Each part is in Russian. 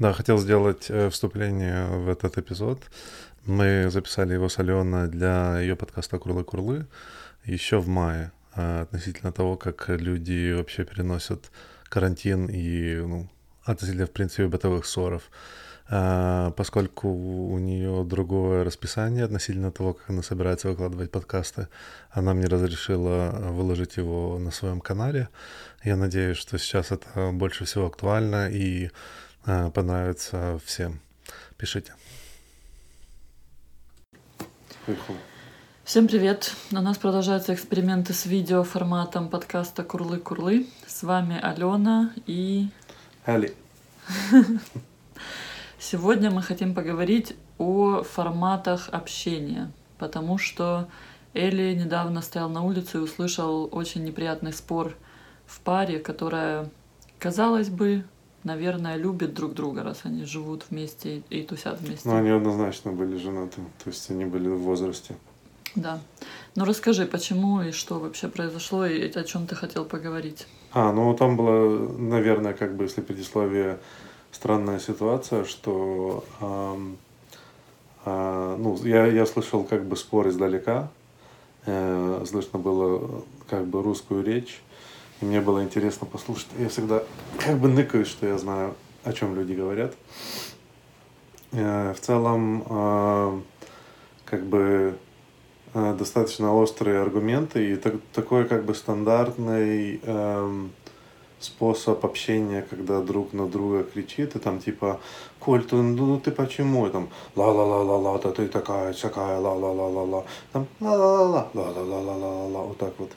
Да, хотел сделать э, вступление в этот эпизод. Мы записали его с Аленой для ее подкаста «Курлы-курлы» еще в мае, э, относительно того, как люди вообще переносят карантин и ну, относительно, в принципе, бытовых ссоров. Э, поскольку у нее другое расписание относительно того, как она собирается выкладывать подкасты, она мне разрешила выложить его на своем канале. Я надеюсь, что сейчас это больше всего актуально и понравится всем. Пишите. Всем привет! У нас продолжаются эксперименты с видеоформатом подкаста Курлы-Курлы. С вами Алена и... Али. Сегодня мы хотим поговорить о форматах общения, потому что Эли недавно стоял на улице и услышал очень неприятный спор в паре, которая, казалось бы, наверное, любят друг друга, раз они живут вместе и, тусят вместе. Ну, они однозначно были женаты, то есть они были в возрасте. Да. Ну расскажи, почему и что вообще произошло, и о чем ты хотел поговорить? А, ну там была, наверное, как бы, если предисловие, странная ситуация, что эм, э, ну, я, я слышал как бы спор издалека, э, слышно было как бы русскую речь, и мне было интересно послушать. Я всегда как бы ныкаюсь, что я знаю, о чем люди говорят. Э, в целом, э, как бы э, достаточно острые аргументы и так, такой как бы стандартный эм, способ общения, когда друг на друга кричит, и там типа, Коль, ты, ну, ну ты почему? И там ла-ла-ла-ла-ла, да ты такая, всякая, ла-ла-ла-ла-ла. Там ла-ла-ла-ла, ла-ла-ла-ла-ла, вот так вот.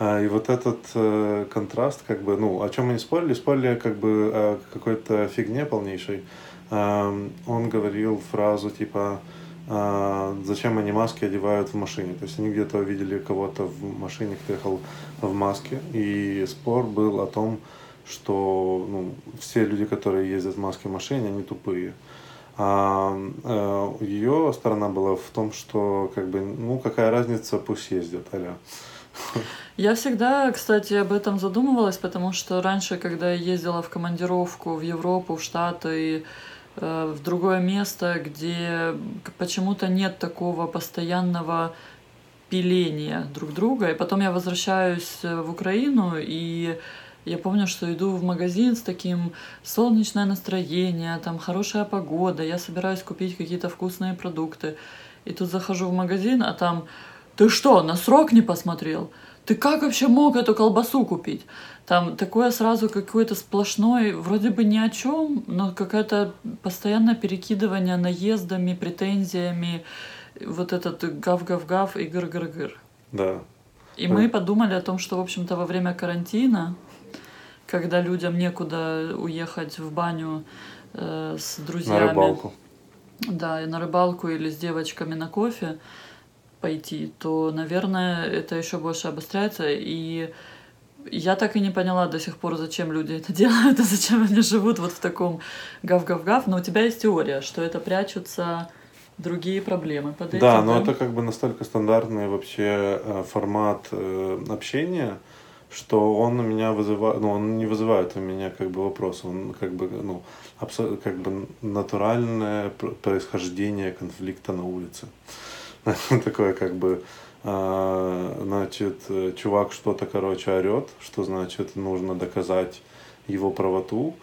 И вот этот э, контраст, как бы, ну, о чем они спорили? Спорили как бы о какой-то фигне полнейшей. Э, он говорил фразу типа э, «Зачем они маски одевают в машине?» То есть они где-то увидели кого-то в машине, кто ехал в маске. И спор был о том, что ну, все люди, которые ездят в маске в машине, они тупые. А э, ее сторона была в том, что как бы, ну какая разница, пусть ездят, аля. Я всегда, кстати, об этом задумывалась, потому что раньше, когда я ездила в командировку в Европу, в Штаты, э, в другое место, где почему-то нет такого постоянного пиления друг друга, и потом я возвращаюсь э, в Украину, и я помню, что иду в магазин с таким солнечное настроение, там хорошая погода, я собираюсь купить какие-то вкусные продукты. И тут захожу в магазин, а там ты что, на срок не посмотрел? Ты как вообще мог эту колбасу купить? Там такое сразу какое-то сплошное, вроде бы ни о чем, но какое-то постоянное перекидывание наездами, претензиями, вот этот гав-гав-гав и гыр-гыр-гыр. Да. И мы подумали о том, что, в общем-то, во время карантина, когда людям некуда уехать в баню э, с друзьями. На рыбалку. Да, и на рыбалку или с девочками на кофе, пойти, то, наверное, это еще больше обостряется. И я так и не поняла до сих пор, зачем люди это делают, и зачем они живут вот в таком гав-гав-гав. Но у тебя есть теория, что это прячутся другие проблемы под этим. Да, но это как бы настолько стандартный вообще э, формат э, общения, что он у меня вызывает, ну, он не вызывает у меня как бы вопрос, он как бы, ну, абсолютно, как бы натуральное происхождение конфликта на улице. такое как бы а, значит, чувак что-то, короче, орет, что значит нужно доказать его правоту,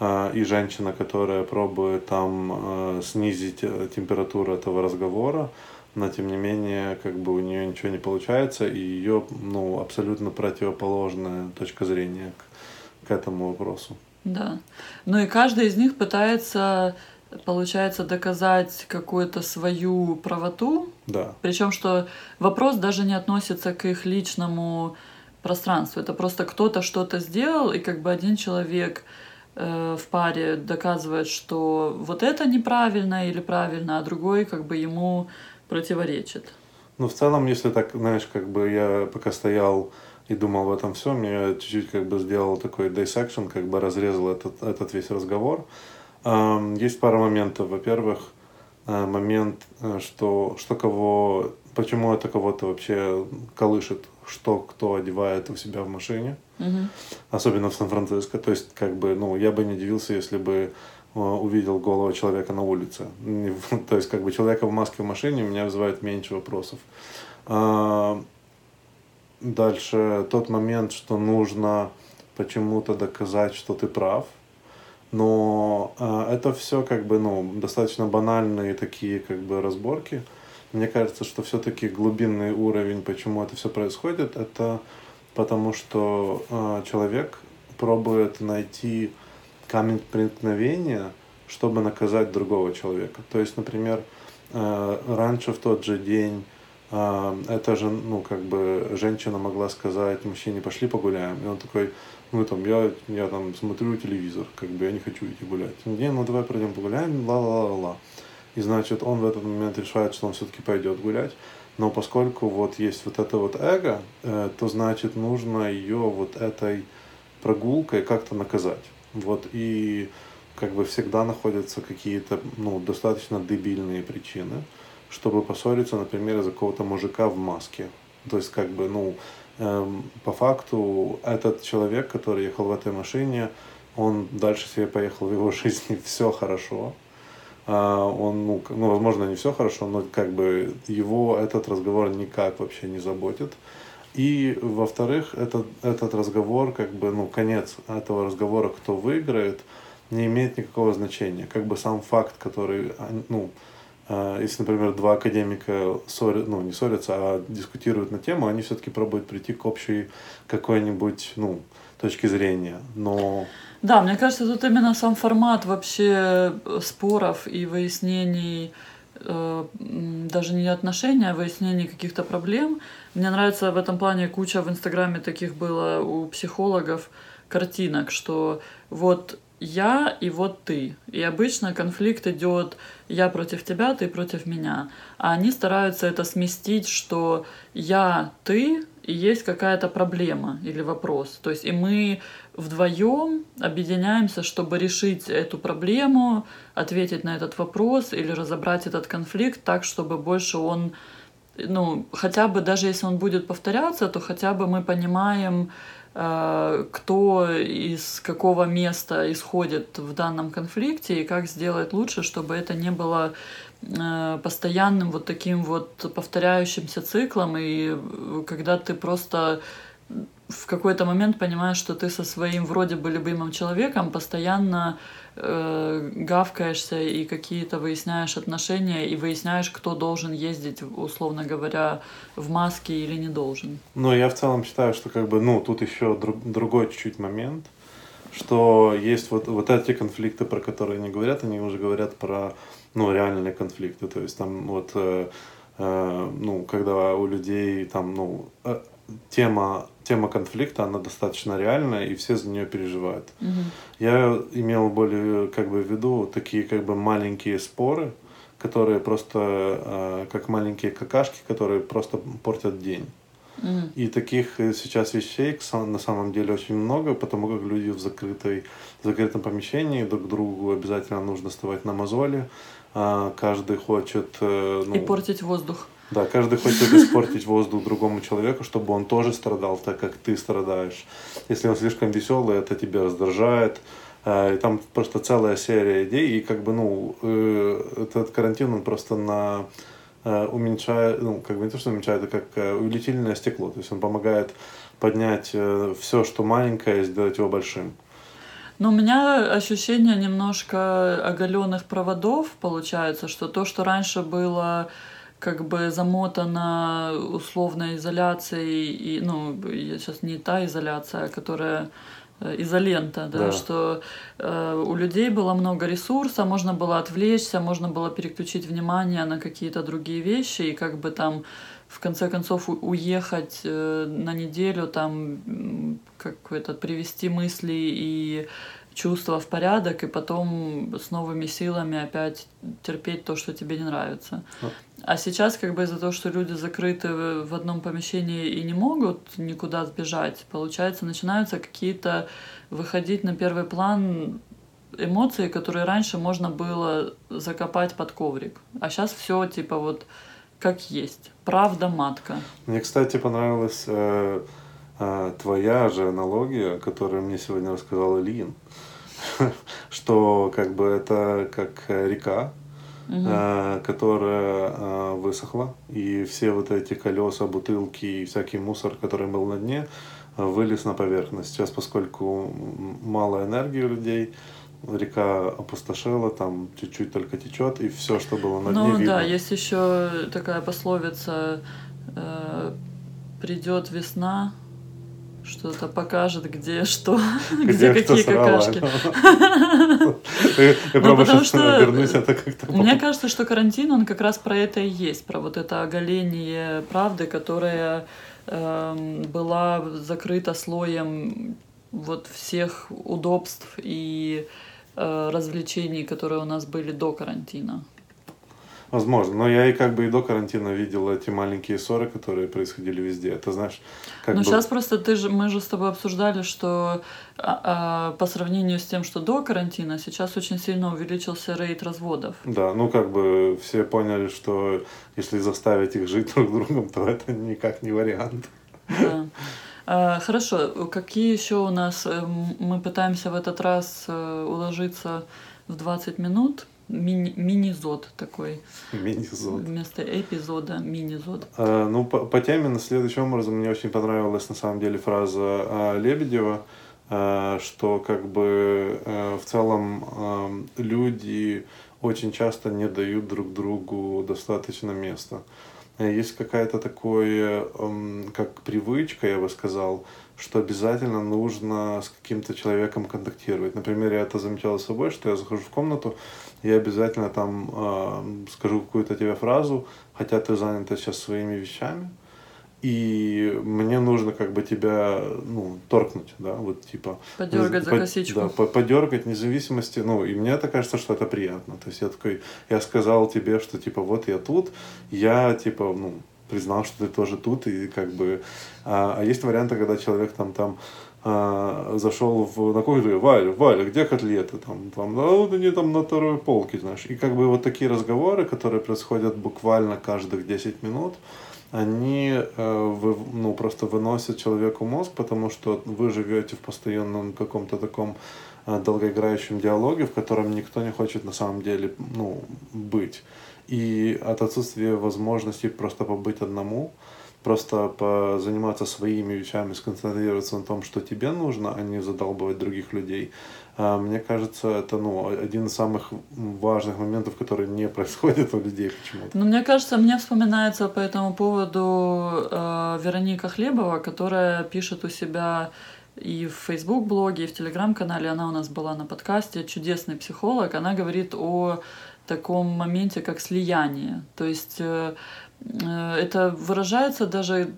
а, и женщина, которая пробует там а, снизить э, температуру этого разговора, но тем не менее, как бы у нее ничего не получается, и ее, ну, абсолютно противоположная точка зрения к, к этому вопросу. Да. Ну и каждый из них пытается получается доказать какую-то свою правоту. Да. Причем, что вопрос даже не относится к их личному пространству. Это просто кто-то что-то сделал, и как бы один человек э, в паре доказывает, что вот это неправильно или правильно, а другой как бы ему противоречит. Ну, в целом, если так, знаешь, как бы я пока стоял и думал в этом все, мне чуть-чуть как бы сделал такой dissection, как бы разрезал этот, этот весь разговор. Есть пара моментов. Во-первых, э, момент, э, что, что кого, почему это кого-то вообще колышет, что кто одевает у себя в машине, угу. особенно в Сан-Франциско. То есть, как бы, ну, я бы не удивился, если бы увидел голого человека на улице. То есть, как бы человека в маске в машине у меня вызывает меньше вопросов. А, дальше тот момент, что нужно почему-то доказать, что ты прав. Но э, это все как бы, ну, достаточно банальные такие как бы разборки. Мне кажется, что все-таки глубинный уровень, почему это все происходит, это потому что э, человек пробует найти камень преткновения, чтобы наказать другого человека. То есть, например, э, раньше в тот же день э, это же, ну, как бы женщина могла сказать мужчине, пошли погуляем. И он такой, ну, там, я, я там смотрю телевизор, как бы я не хочу идти гулять. Не, ну, давай пройдем погуляем, ла-ла-ла-ла. И значит, он в этот момент решает, что он все-таки пойдет гулять. Но поскольку вот есть вот это вот эго, э, то значит нужно ее вот этой прогулкой как-то наказать. Вот и как бы всегда находятся какие-то ну, достаточно дебильные причины, чтобы поссориться, например, из-за какого-то мужика в маске. То есть как бы, ну, по факту этот человек, который ехал в этой машине, он дальше себе поехал в его жизни все хорошо. А, он, ну, ну, возможно, не все хорошо, но как бы его этот разговор никак вообще не заботит. И, во-вторых, этот, этот разговор, как бы, ну, конец этого разговора, кто выиграет, не имеет никакого значения. Как бы сам факт, который, ну, а, если, например, два академика ссорят, ну, не ссорятся, а дискутируют на тему, они все-таки пробуют прийти к общей какой-нибудь, ну, точке зрения. Но... Да, мне кажется, тут именно сам формат вообще э, споров и выяснений э, даже не отношения, а выяснений каких-то проблем. Мне нравится в этом плане куча в Инстаграме таких было у психологов картинок, что вот я и вот ты. И обычно конфликт идет я против тебя, ты против меня. А они стараются это сместить, что я, ты, и есть какая-то проблема или вопрос. То есть и мы вдвоем объединяемся, чтобы решить эту проблему, ответить на этот вопрос или разобрать этот конфликт так, чтобы больше он, ну, хотя бы даже если он будет повторяться, то хотя бы мы понимаем, кто из какого места исходит в данном конфликте и как сделать лучше, чтобы это не было э, постоянным вот таким вот повторяющимся циклом, и когда ты просто в какой-то момент понимаешь, что ты со своим вроде бы любимым человеком постоянно э, гавкаешься и какие-то выясняешь отношения и выясняешь, кто должен ездить, условно говоря, в маске или не должен. Ну, я в целом считаю, что как бы, ну, тут еще друг, другой чуть-чуть момент, что есть вот, вот эти конфликты, про которые они говорят, они уже говорят про, ну, реальные конфликты, то есть там вот, э, э, ну, когда у людей там, ну, э, тема тема конфликта, она достаточно реальная, и все за нее переживают. Угу. Я имел более как бы в виду такие как бы маленькие споры, которые просто э, как маленькие какашки, которые просто портят день. Mm. И таких сейчас вещей на самом деле очень много, потому как люди в, закрытой, в закрытом помещении друг другу обязательно нужно вставать на мозоли. А каждый хочет... Э, ну, и портить воздух. Да, каждый хочет испортить воздух другому человеку, чтобы он тоже страдал так, как ты страдаешь. Если он слишком веселый, это тебя раздражает. Э, и там просто целая серия идей, и как бы, ну, э, этот карантин, он просто на э, уменьшает, ну, как бы не то, что уменьшает, а как увеличительное стекло. То есть он помогает поднять все, что маленькое, и сделать его большим. Но у меня ощущение немножко оголенных проводов получается, что то, что раньше было как бы замотана условной изоляцией, и, ну, сейчас не та изоляция, которая э, изолента, да, да. что э, у людей было много ресурса, можно было отвлечься, можно было переключить внимание на какие-то другие вещи и как бы там в конце концов уехать э, на неделю, там как это привести мысли и чувства в порядок, и потом с новыми силами опять терпеть то, что тебе не нравится. А сейчас, как бы из-за того, что люди закрыты в одном помещении и не могут никуда сбежать, получается, начинаются какие-то выходить на первый план эмоции, которые раньше можно было закопать под коврик. А сейчас все типа вот как есть. Правда матка. Мне, кстати, понравилась э, э, твоя же аналогия, которую мне сегодня рассказал Ильин. что как бы это как река, угу. которая высохла, и все вот эти колеса, бутылки и всякий мусор, который был на дне, вылез на поверхность. Сейчас, поскольку мало энергии у людей, река опустошила, там чуть-чуть только течет, и все, что было на ну, дне, видно. да, есть еще такая пословица э, «придет весна, что-то покажет, где что, где, какие какашки. Я ну, потому что это как-то... Мне кажется, что карантин, он как раз про это и есть, про вот это оголение правды, которая эм, была закрыта слоем вот всех удобств и э, развлечений, которые у нас были до карантина. Возможно, но я и как бы и до карантина видел эти маленькие ссоры, которые происходили везде. Это знаешь, как Ну бы... сейчас просто ты же, мы же с тобой обсуждали, что а, а, по сравнению с тем, что до карантина, сейчас очень сильно увеличился рейд разводов. Да, ну как бы все поняли, что если заставить их жить друг с другом, то это никак не вариант. Да. А, хорошо, какие еще у нас, э, мы пытаемся в этот раз э, уложиться в 20 минут, Мини, мини-зод такой. Мини-зод. Вместо эпизода мини-зод. А, ну, по, по теме, на следующем образом, мне очень понравилась на самом деле фраза а, Лебедева, а, что как бы а, в целом а, люди очень часто не дают друг другу достаточно места. Есть какая-то такое, как привычка, я бы сказал, что обязательно нужно с каким-то человеком контактировать. Например, я это замечал с собой, что я захожу в комнату, я обязательно там э, скажу какую-то тебе фразу, хотя ты занята сейчас своими вещами, и мне нужно как бы тебя, ну, торкнуть, да, вот типа... Подергать за косичку. Да, подергать независимости, ну, и мне это кажется, что это приятно. То есть я такой, я сказал тебе, что типа вот я тут, я типа, ну, признал, что ты тоже тут, и как бы... А, а есть варианты, когда человек там, там а, зашел в, на кухню, Валя, Валя, где котлеты? Там, там, да, вот они там на второй полке, знаешь. И как бы вот такие разговоры, которые происходят буквально каждых 10 минут, они э, вы, ну, просто выносят человеку мозг, потому что вы живете в постоянном каком-то таком э, долгоиграющем диалоге, в котором никто не хочет на самом деле ну, быть. И от отсутствия возможности просто побыть одному, просто заниматься своими вещами, сконцентрироваться на том, что тебе нужно, а не задолбывать других людей. А, мне кажется, это ну, один из самых важных моментов, которые не происходят у людей почему-то. Ну, мне кажется, мне вспоминается по этому поводу э, Вероника Хлебова, которая пишет у себя и в Facebook блоге, и в Telegram канале, она у нас была на подкасте, чудесный психолог, она говорит о таком моменте, как слияние. То есть э, э, это выражается даже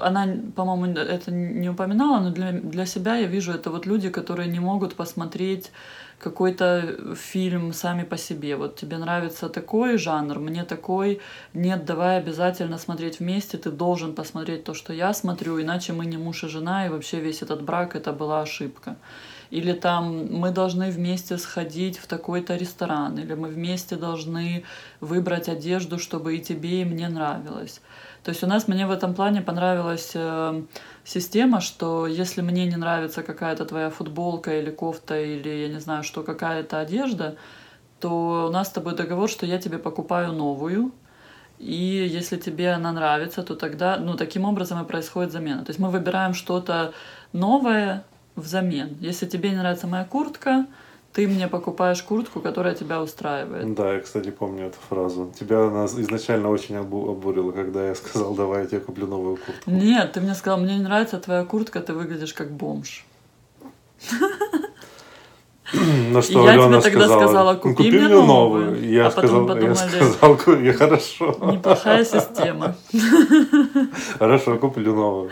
она, по-моему, это не упоминала, но для, для себя я вижу это вот люди, которые не могут посмотреть какой-то фильм сами по себе. Вот тебе нравится такой жанр, мне такой. Нет, давай обязательно смотреть вместе, ты должен посмотреть то, что я смотрю, иначе мы не муж и жена, и вообще весь этот брак это была ошибка или там мы должны вместе сходить в такой-то ресторан, или мы вместе должны выбрать одежду, чтобы и тебе, и мне нравилось. То есть у нас мне в этом плане понравилась э, система, что если мне не нравится какая-то твоя футболка или кофта, или я не знаю, что какая-то одежда, то у нас с тобой договор, что я тебе покупаю новую, и если тебе она нравится, то тогда, ну, таким образом и происходит замена. То есть мы выбираем что-то новое, взамен. Если тебе не нравится моя куртка, ты мне покупаешь куртку, которая тебя устраивает. Да, я, кстати, помню эту фразу. Тебя она изначально очень обурила, когда я сказал, давай я тебе куплю новую куртку. Нет, ты мне сказал, мне не нравится твоя куртка, ты выглядишь как бомж. На что я Алена тебе тогда сказала, сказала купи, купи мне новую. новую. Я, а сказал, потом подумали, я сказал, я хорошо. Неплохая система. Хорошо, куплю новую.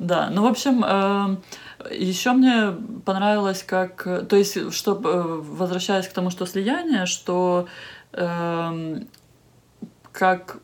Да, ну, в общем, э, еще мне понравилось, как... То есть, что, э, возвращаясь к тому, что слияние, что э, как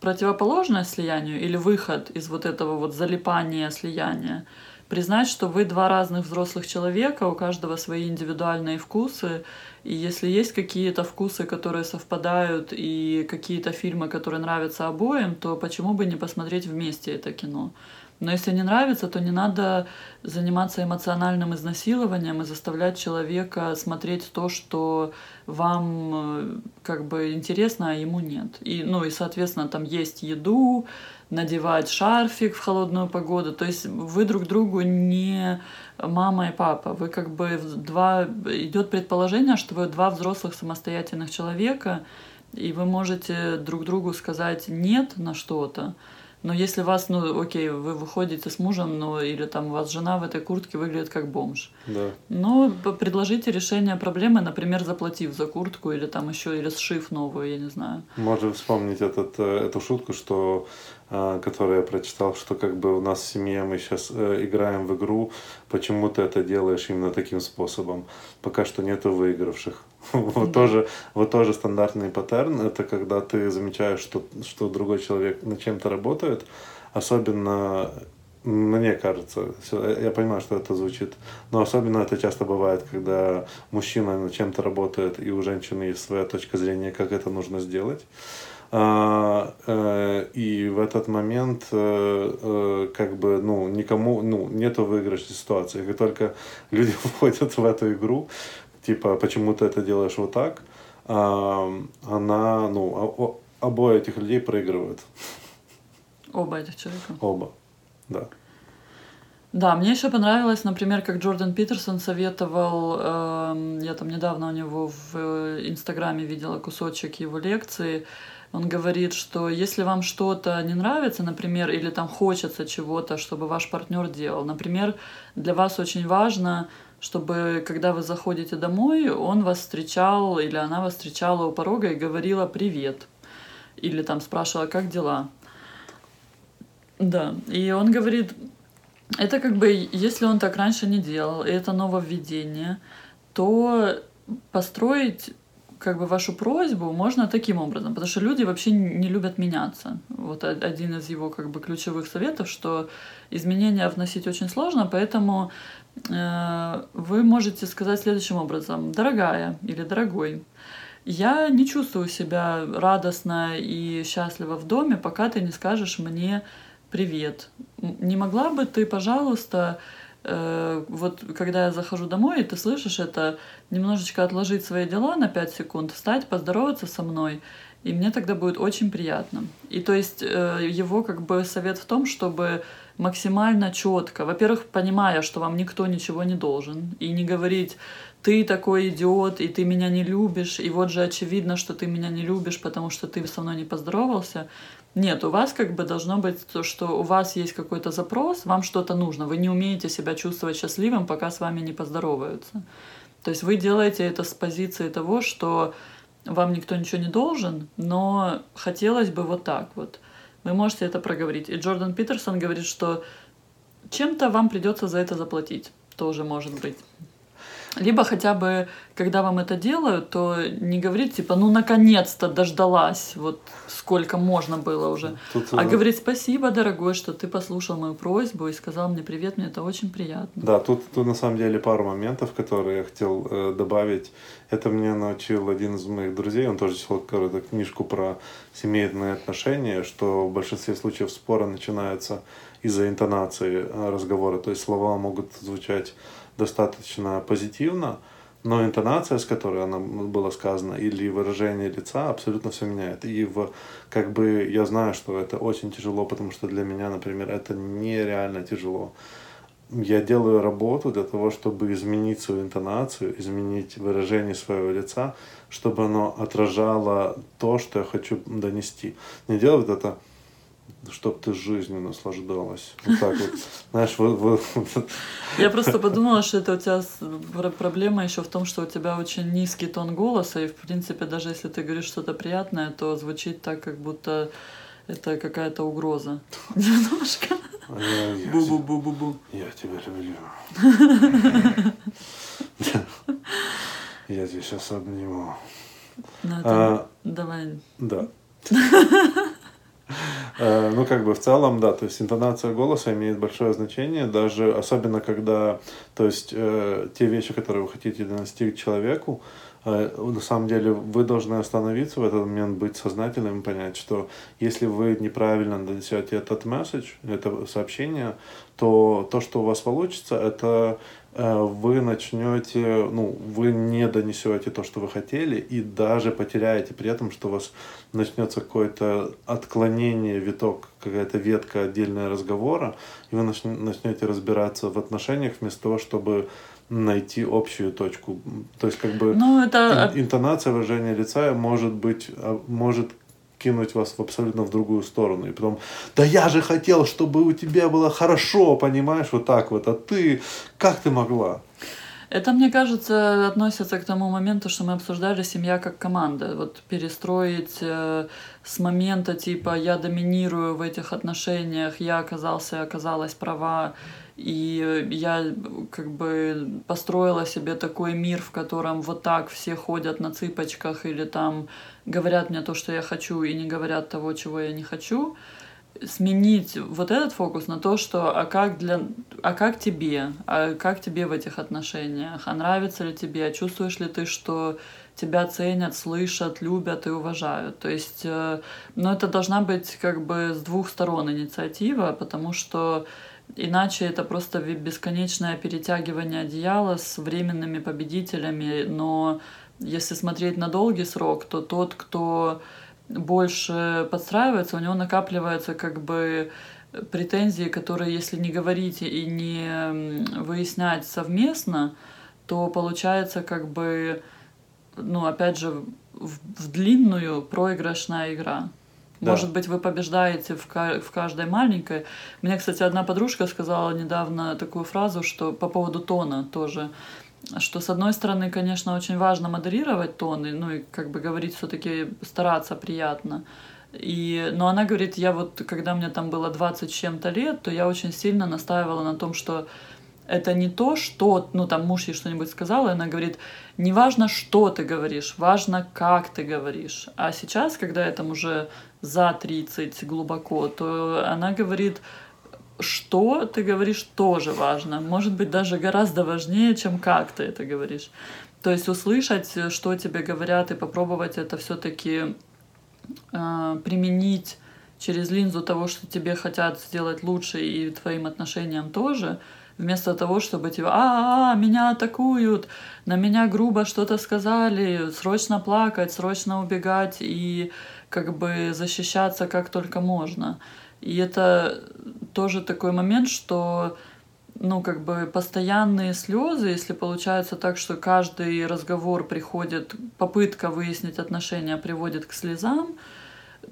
противоположное слиянию или выход из вот этого вот залипания слияния, признать, что вы два разных взрослых человека, у каждого свои индивидуальные вкусы, и если есть какие-то вкусы, которые совпадают, и какие-то фильмы, которые нравятся обоим, то почему бы не посмотреть вместе это кино? Но если не нравится, то не надо заниматься эмоциональным изнасилованием и заставлять человека смотреть то, что вам э, как бы интересно, а ему нет. И, ну и, соответственно, там есть еду, надевать шарфик в холодную погоду. То есть вы друг другу не мама и папа. Вы как бы два... Идет предположение, что вы два взрослых самостоятельных человека, и вы можете друг другу сказать «нет» на что-то, но если вас, ну, окей, вы выходите с мужем, ну, или там у вас жена в этой куртке выглядит как бомж. Да. Ну, предложите решение проблемы, например, заплатив за куртку или там еще, или сшив новую, я не знаю. Можно вспомнить этот, э, эту шутку, что э, которую я прочитал, что как бы у нас в семье мы сейчас э, играем в игру, почему ты это делаешь именно таким способом. Пока что нету выигравших. Вот, тоже, вот тоже стандартный паттерн. Это когда ты замечаешь, что, что другой человек над чем-то работает. Особенно, мне кажется, я понимаю, что это звучит, но особенно это часто бывает, когда мужчина над чем-то работает, и у женщины есть своя точка зрения, как это нужно сделать. А, э, и в этот момент э, э, как бы ну никому ну нету выигрышной ситуации как только люди входят в эту игру типа, почему ты это делаешь вот так, а, она, ну, обои этих людей проигрывают. Оба этих человека? Оба, да. Да, мне еще понравилось, например, как Джордан Питерсон советовал, э, я там недавно у него в Инстаграме видела кусочек его лекции, он говорит, что если вам что-то не нравится, например, или там хочется чего-то, чтобы ваш партнер делал, например, для вас очень важно чтобы когда вы заходите домой, он вас встречал или она вас встречала у порога и говорила «привет». Или там спрашивала «как дела?». Да, и он говорит, это как бы, если он так раньше не делал, и это нововведение, то построить как бы вашу просьбу можно таким образом, потому что люди вообще не любят меняться. Вот один из его как бы ключевых советов, что изменения вносить очень сложно, поэтому вы можете сказать следующим образом. Дорогая или дорогой, я не чувствую себя радостно и счастливо в доме, пока ты не скажешь мне привет. Не могла бы ты, пожалуйста, э, вот когда я захожу домой, и ты слышишь это, немножечко отложить свои дела на 5 секунд, встать, поздороваться со мной, и мне тогда будет очень приятно. И то есть э, его как бы совет в том, чтобы максимально четко. Во-первых, понимая, что вам никто ничего не должен, и не говорить, ты такой идиот, и ты меня не любишь, и вот же очевидно, что ты меня не любишь, потому что ты со мной не поздоровался. Нет, у вас как бы должно быть то, что у вас есть какой-то запрос, вам что-то нужно. Вы не умеете себя чувствовать счастливым, пока с вами не поздороваются. То есть вы делаете это с позиции того, что вам никто ничего не должен, но хотелось бы вот так вот вы можете это проговорить. И Джордан Питерсон говорит, что чем-то вам придется за это заплатить. Тоже может быть. Либо хотя бы, когда вам это делают, то не говорить типа, ну наконец-то дождалась, вот сколько можно было уже. Тут, а э... говорить спасибо, дорогой, что ты послушал мою просьбу и сказал мне привет, мне это очень приятно. Да, тут, тут на самом деле пару моментов, которые я хотел э, добавить. Это мне научил один из моих друзей, он тоже читал какую-то книжку про семейные отношения, что в большинстве случаев споры начинаются из-за интонации э, разговора, то есть слова могут звучать достаточно позитивно, но интонация, с которой она была сказана, или выражение лица абсолютно все меняет. И в, как бы я знаю, что это очень тяжело, потому что для меня, например, это нереально тяжело. Я делаю работу для того, чтобы изменить свою интонацию, изменить выражение своего лица, чтобы оно отражало то, что я хочу донести. Не делать это чтобы ты жизнью наслаждалась. Вот так вот. Знаешь, вот, вот. Я просто подумала, что это у тебя проблема еще в том, что у тебя очень низкий тон голоса, и в принципе, даже если ты говоришь что-то приятное, то звучит так, как будто это какая-то угроза. Немножко. Бу-бу-бу-бу-бу. Я тебя люблю. Я тебя сейчас обниму. Ну, а, давай. Да. Э, ну, как бы в целом, да, то есть интонация голоса имеет большое значение, даже особенно когда, то есть э, те вещи, которые вы хотите донести к человеку, э, на самом деле вы должны остановиться в этот момент, быть сознательным и понять, что если вы неправильно донесете этот месседж, это сообщение, то то, что у вас получится, это вы начнете, ну, вы не донесете то, что вы хотели, и даже потеряете при этом, что у вас начнется какое-то отклонение, виток, какая-то ветка отдельная разговора, и вы начнете разбираться в отношениях вместо того, чтобы найти общую точку. То есть, как бы ну, это... интонация выражения лица может быть, а, может кинуть вас в абсолютно в другую сторону. И потом, да я же хотел, чтобы у тебя было хорошо, понимаешь, вот так вот, а ты, как ты могла? Это, мне кажется, относится к тому моменту, что мы обсуждали семья как команда. Вот перестроить э, с момента типа я доминирую в этих отношениях, я оказался, оказалась права, и я как бы построила себе такой мир, в котором вот так все ходят на цыпочках или там говорят мне то, что я хочу, и не говорят того, чего я не хочу. Сменить вот этот фокус на то, что а как для, а как тебе, а как тебе в этих отношениях, а нравится ли тебе, а чувствуешь ли ты, что тебя ценят, слышат, любят и уважают. То есть, э, ну, это должна быть как бы с двух сторон инициатива, потому что Иначе это просто бесконечное перетягивание одеяла с временными победителями. Но если смотреть на долгий срок, то тот, кто больше подстраивается, у него накапливается как бы претензии, которые, если не говорить и не выяснять совместно, то получается как бы, ну, опять же, в, в длинную проигрышная игра. Да. Может быть, вы побеждаете в, в каждой маленькой. Мне, кстати, одна подружка сказала недавно такую фразу, что по поводу тона тоже, что с одной стороны, конечно, очень важно модерировать тоны, ну и как бы говорить все-таки стараться приятно. И, но она говорит, я вот, когда мне там было 20 с чем-то лет, то я очень сильно настаивала на том, что это не то, что, ну там муж ей что-нибудь сказал, и она говорит, не важно, что ты говоришь, важно, как ты говоришь. А сейчас, когда я там уже за 30 глубоко, то она говорит, что ты говоришь, тоже важно. Может быть, даже гораздо важнее, чем как ты это говоришь. То есть услышать, что тебе говорят, и попробовать это все-таки э, применить через линзу того, что тебе хотят сделать лучше, и твоим отношениям тоже – вместо того, чтобы типа, а, -а, -а меня атакуют, на меня грубо что-то сказали, срочно плакать, срочно убегать и как бы защищаться как только можно. И это тоже такой момент, что ну, как бы постоянные слезы, если получается так, что каждый разговор приходит, попытка выяснить отношения приводит к слезам,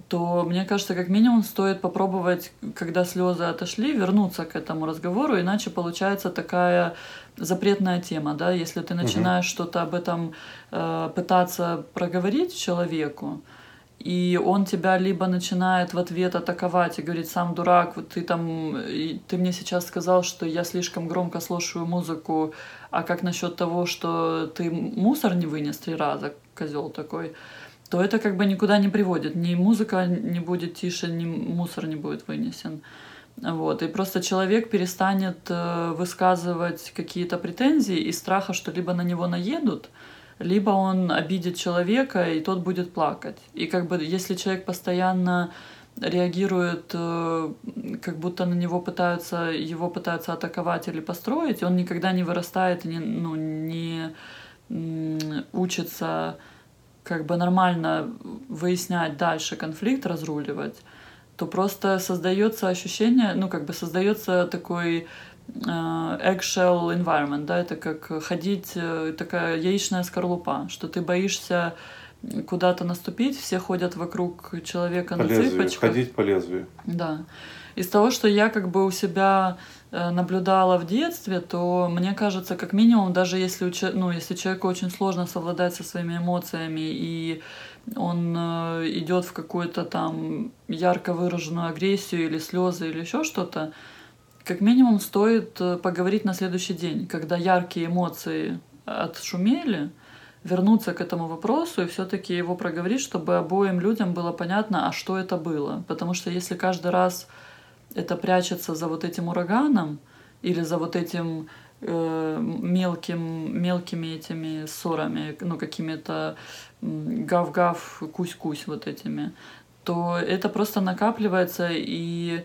то мне кажется, как минимум стоит попробовать, когда слезы отошли, вернуться к этому разговору, иначе получается такая запретная тема, да, если ты начинаешь угу. что-то об этом э, пытаться проговорить человеку, и он тебя либо начинает в ответ атаковать и говорит, сам дурак, вот ты там, ты мне сейчас сказал, что я слишком громко слушаю музыку, а как насчет того, что ты мусор не вынес три раза, козел такой, то это как бы никуда не приводит. Ни музыка не будет тише, ни мусор не будет вынесен. Вот. И просто человек перестанет э, высказывать какие-то претензии из страха, что либо на него наедут, либо он обидит человека, и тот будет плакать. И как бы если человек постоянно реагирует, э, как будто на него пытаются, его пытаются атаковать или построить, он никогда не вырастает, не, ну, не учится как бы нормально выяснять дальше конфликт, разруливать, то просто создается ощущение, ну как бы создается такой eggshell environment, да, это как ходить, э, такая яичная скорлупа, что ты боишься куда-то наступить, все ходят вокруг человека по на лезвию, цыпочках. Ходить по лезвию. Да. Из того, что я как бы у себя э, наблюдала в детстве, то мне кажется, как минимум, даже если, ну, если человеку очень сложно совладать со своими эмоциями, и он э, идет в какую-то там ярко выраженную агрессию или слезы или еще что-то, как минимум стоит э, поговорить на следующий день, когда яркие эмоции отшумели, вернуться к этому вопросу и все-таки его проговорить, чтобы обоим людям было понятно, а что это было. Потому что если каждый раз это прячется за вот этим ураганом или за вот этим э, мелким, мелкими этими ссорами, ну, какими-то гав-гав, кусь-кусь вот этими, то это просто накапливается, и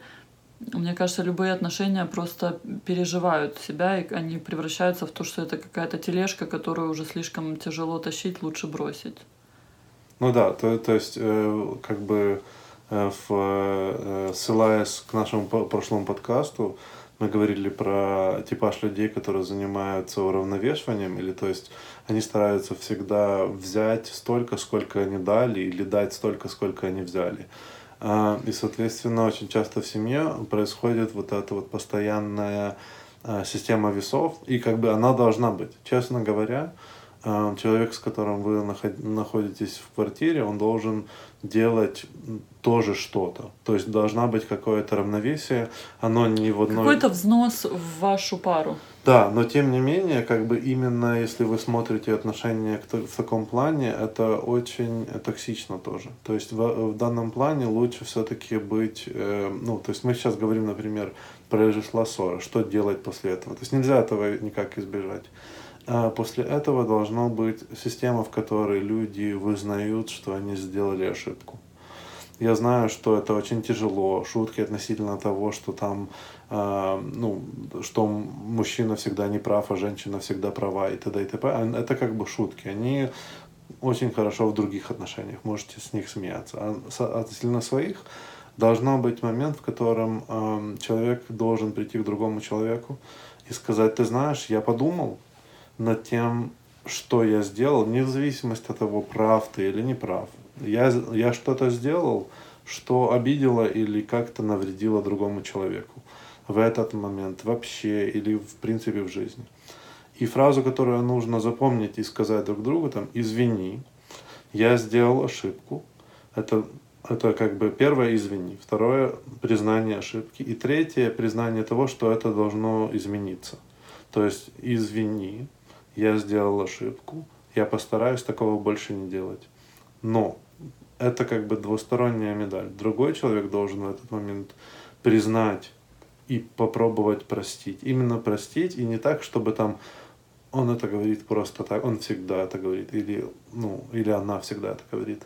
мне кажется, любые отношения просто переживают себя, и они превращаются в то, что это какая-то тележка, которую уже слишком тяжело тащить, лучше бросить. Ну да, то, то есть э, как бы э, в, э, ссылаясь к нашему прошлому подкасту, мы говорили про типаж людей, которые занимаются уравновешиванием, или то есть они стараются всегда взять столько, сколько они дали, или дать столько, сколько они взяли. А, и, соответственно, очень часто в семье происходит вот эта вот постоянная а, система весов, и как бы она должна быть. Честно говоря, человек, с которым вы находитесь в квартире, он должен делать тоже что-то. То есть должна быть какое-то равновесие, оно не в одной... Какой-то взнос в вашу пару. Да, но тем не менее, как бы именно если вы смотрите отношения в таком плане, это очень токсично тоже. То есть в, в данном плане лучше все-таки быть, э, ну, то есть мы сейчас говорим, например, произошла ссора, что делать после этого. То есть нельзя этого никак избежать. А после этого должна быть система, в которой люди вызнают, что они сделали ошибку. Я знаю, что это очень тяжело, шутки относительно того, что там, э, ну, что мужчина всегда не прав, а женщина всегда права и т.д. и т.п. А это как бы шутки. Они очень хорошо в других отношениях, можете с них смеяться. А относительно своих должно быть момент, в котором э, человек должен прийти к другому человеку и сказать, ты знаешь, я подумал над тем, что я сделал, вне зависимости от того, прав ты или не прав. Я, я что-то сделал, что обидело или как-то навредило другому человеку в этот момент вообще или в принципе в жизни. И фразу, которую нужно запомнить и сказать друг другу, там, извини, я сделал ошибку. Это, это как бы первое извини, второе признание ошибки и третье признание того, что это должно измениться. То есть извини, я сделал ошибку, я постараюсь такого больше не делать. Но это как бы двусторонняя медаль. Другой человек должен в этот момент признать и попробовать простить. Именно простить, и не так, чтобы там он это говорит просто так, он всегда это говорит, или, ну, или она всегда это говорит.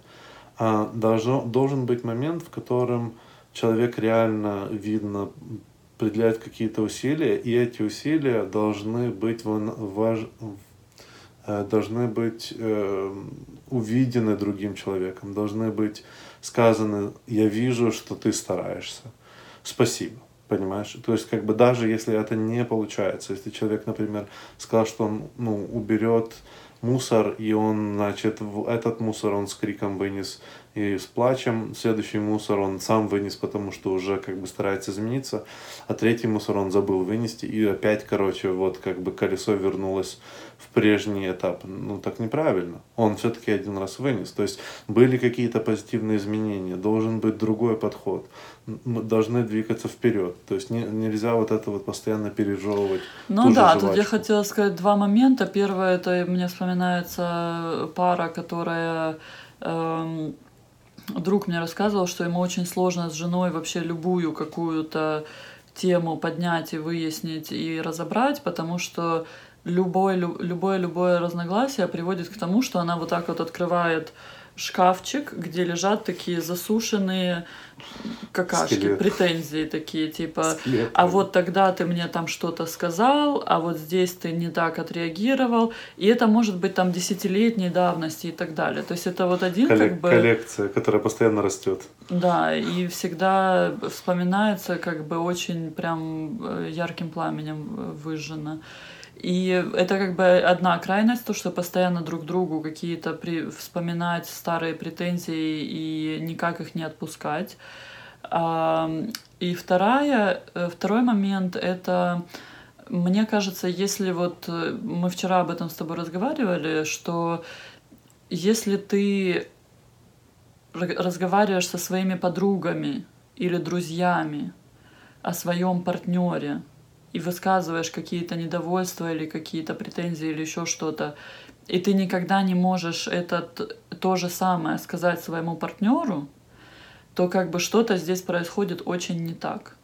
А должен, должен быть момент, в котором человек реально видно определяет какие-то усилия, и эти усилия должны быть важ... Э, должны быть э, увидены другим человеком, должны быть сказаны, я вижу, что ты стараешься. Спасибо. Понимаешь? То есть, как бы даже если это не получается, если человек, например, сказал, что он ну, уберет мусор, и он, значит, этот мусор он с криком вынес и с плачем, следующий мусор он сам вынес, потому что уже как бы старается измениться, а третий мусор он забыл вынести, и опять, короче, вот как бы колесо вернулось в прежний этап. Ну, так неправильно. Он все-таки один раз вынес. То есть были какие-то позитивные изменения, должен быть другой подход. Мы должны двигаться вперед. То есть не, нельзя вот это вот постоянно пережевывать. Ну да, жвачку. тут я хотела сказать два момента. Первое, это мне вспоминается пара, которая эм, друг мне рассказывал, что ему очень сложно с женой вообще любую какую-то тему поднять и выяснить и разобрать, потому что любое, любое, любое разногласие приводит к тому, что она вот так вот открывает шкафчик, где лежат такие засушенные какашки, Скелет. претензии такие, типа, Скелет. а вот тогда ты мне там что-то сказал, а вот здесь ты не так отреагировал, и это может быть там десятилетней давности и так далее. То есть это вот один Коллек- как бы... Коллекция, которая постоянно растет. Да, и всегда вспоминается как бы очень прям э, ярким пламенем выжжено. И это как бы одна крайность, то, что постоянно друг другу какие-то при... вспоминать старые претензии и никак их не отпускать. И вторая, э, второй момент — это, мне кажется, если вот э, мы вчера об этом с тобой разговаривали, что если ты разговариваешь со своими подругами или друзьями о своем партнере, и высказываешь какие-то недовольства или какие-то претензии или еще что-то, и ты никогда не можешь это то же самое сказать своему партнеру, то как бы что-то здесь происходит очень не так.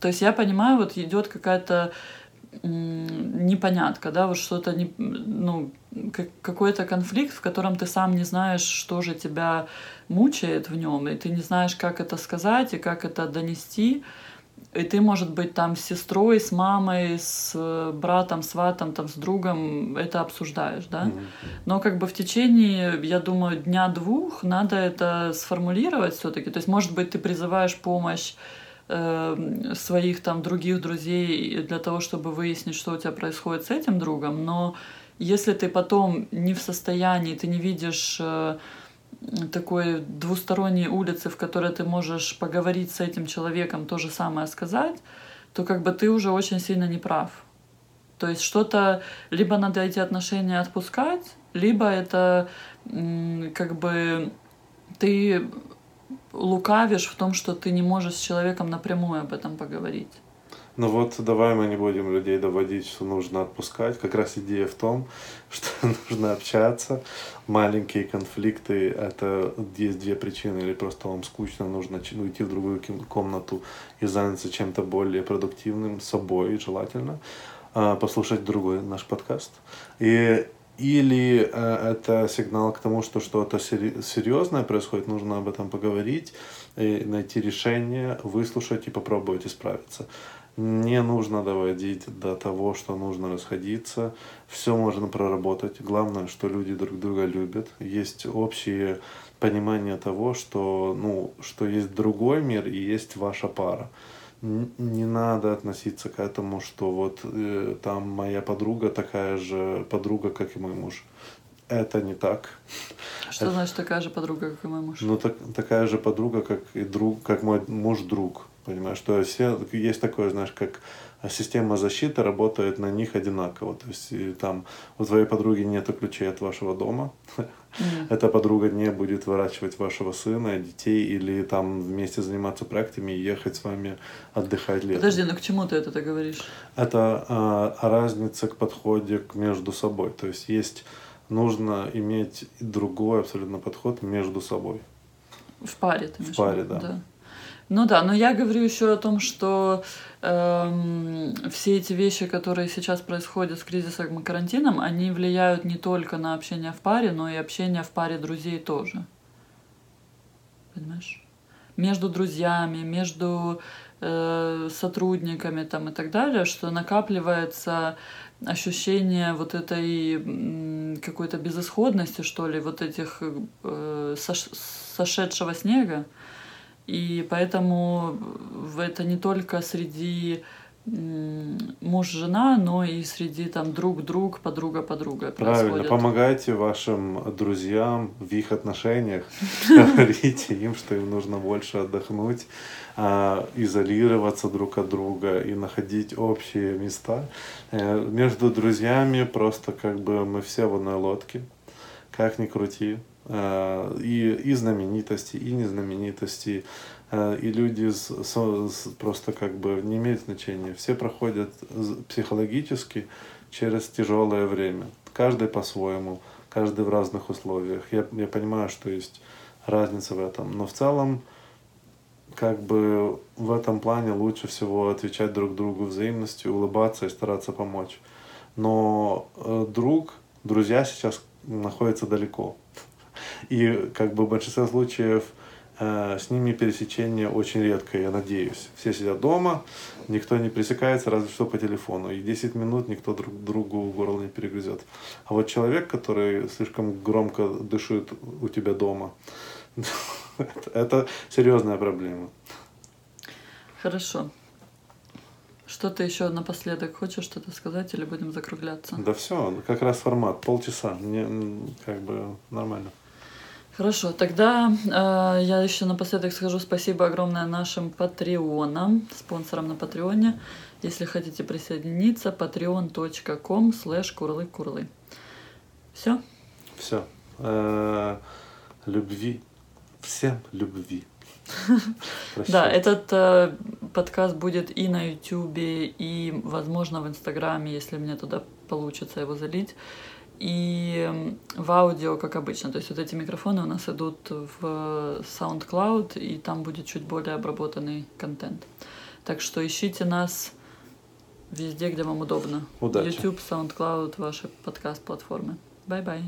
То есть я понимаю, вот идет какая-то непонятка, да, вот что-то, не, ну, какой-то конфликт, в котором ты сам не знаешь, что же тебя мучает в нем, и ты не знаешь, как это сказать и как это донести. И ты, может быть, там с сестрой, с мамой, с э, братом, сватом, там, с другом это обсуждаешь, да? Но как бы в течение, я думаю, дня-двух надо это сформулировать все таки То есть, может быть, ты призываешь помощь э, своих там других друзей для того, чтобы выяснить, что у тебя происходит с этим другом, но если ты потом не в состоянии, ты не видишь э, такой двусторонней улицы, в которой ты можешь поговорить с этим человеком, то же самое сказать, то как бы ты уже очень сильно не прав. То есть что-то, либо надо эти отношения отпускать, либо это как бы ты лукавишь в том, что ты не можешь с человеком напрямую об этом поговорить. Ну вот давай мы не будем людей доводить, что нужно отпускать. Как раз идея в том, что нужно общаться. Маленькие конфликты — это есть две причины. Или просто вам скучно, нужно уйти в другую комнату и заняться чем-то более продуктивным, собой желательно. А, послушать другой наш подкаст. И или э, это сигнал к тому, что что-то серьезное происходит, нужно об этом поговорить, и найти решение, выслушать и попробовать исправиться. Не нужно доводить до того, что нужно расходиться. Все можно проработать. Главное, что люди друг друга любят. Есть общее понимание того, что, ну, что есть другой мир и есть ваша пара. Не надо относиться к этому, что вот э, там моя подруга такая же подруга, как и мой муж. Это не так. Что значит такая же подруга, как и мой муж? Ну, так, такая же подруга, как и друг, как мой муж друг. Понимаешь, что все, есть такое, знаешь, как система защиты работает на них одинаково. То есть и там у твоей подруги нет ключей от вашего дома. Mm. Эта подруга не будет выращивать вашего сына, детей или там вместе заниматься проектами и ехать с вами отдыхать летом. Подожди, ну к чему ты это говоришь? Это а, разница к подходе к между собой. То есть есть нужно иметь другой абсолютно подход между собой. В паре, ты В паре, да. да. Ну да, но я говорю еще о том, что эм, все эти вещи, которые сейчас происходят с кризисом и карантином, они влияют не только на общение в паре, но и общение в паре друзей тоже. Понимаешь? Между друзьями, между э, сотрудниками там и так далее, что накапливается ощущение вот этой какой-то безысходности, что ли, вот этих э, сошедшего снега. И поэтому это не только среди муж-жена, но и среди там друг-друг, подруга-подруга Правильно, помогайте вашим друзьям в их отношениях, говорите им, что им нужно больше отдохнуть, а, изолироваться друг от друга и находить общие места. Э, между друзьями просто как бы мы все в одной лодке, как ни крути, Э, и, и знаменитости, и незнаменитости, э, и люди с, с, просто как бы не имеют значения. Все проходят психологически через тяжелое время. Каждый по-своему, каждый в разных условиях. Я, я понимаю, что есть разница в этом. Но в целом, как бы в этом плане лучше всего отвечать друг другу взаимностью, улыбаться и стараться помочь. Но э, друг, друзья сейчас находятся далеко. И как бы в большинстве случаев э, с ними пересечение очень редкое, я надеюсь. Все сидят дома, никто не пересекается, разве что по телефону. И 10 минут никто друг другу горло не перегрызет. А вот человек, который слишком громко дышит у тебя дома, это серьезная проблема. Хорошо. Что ты еще напоследок хочешь что-то сказать или будем закругляться? Да все, как раз формат, полчаса, мне как бы нормально. Хорошо, тогда э, я еще напоследок скажу спасибо огромное нашим патреонам, спонсорам на Патреоне. Если хотите присоединиться, patreon.com slash курлы-курлы. Все? Все. Э, любви. Всем любви. Да, этот э, подкаст будет и на Ютубе, и, возможно, в Инстаграме, если мне туда получится его залить и в аудио, как обычно. То есть вот эти микрофоны у нас идут в SoundCloud, и там будет чуть более обработанный контент. Так что ищите нас везде, где вам удобно. Удачи. YouTube, SoundCloud, ваши подкаст-платформы. Бай-бай.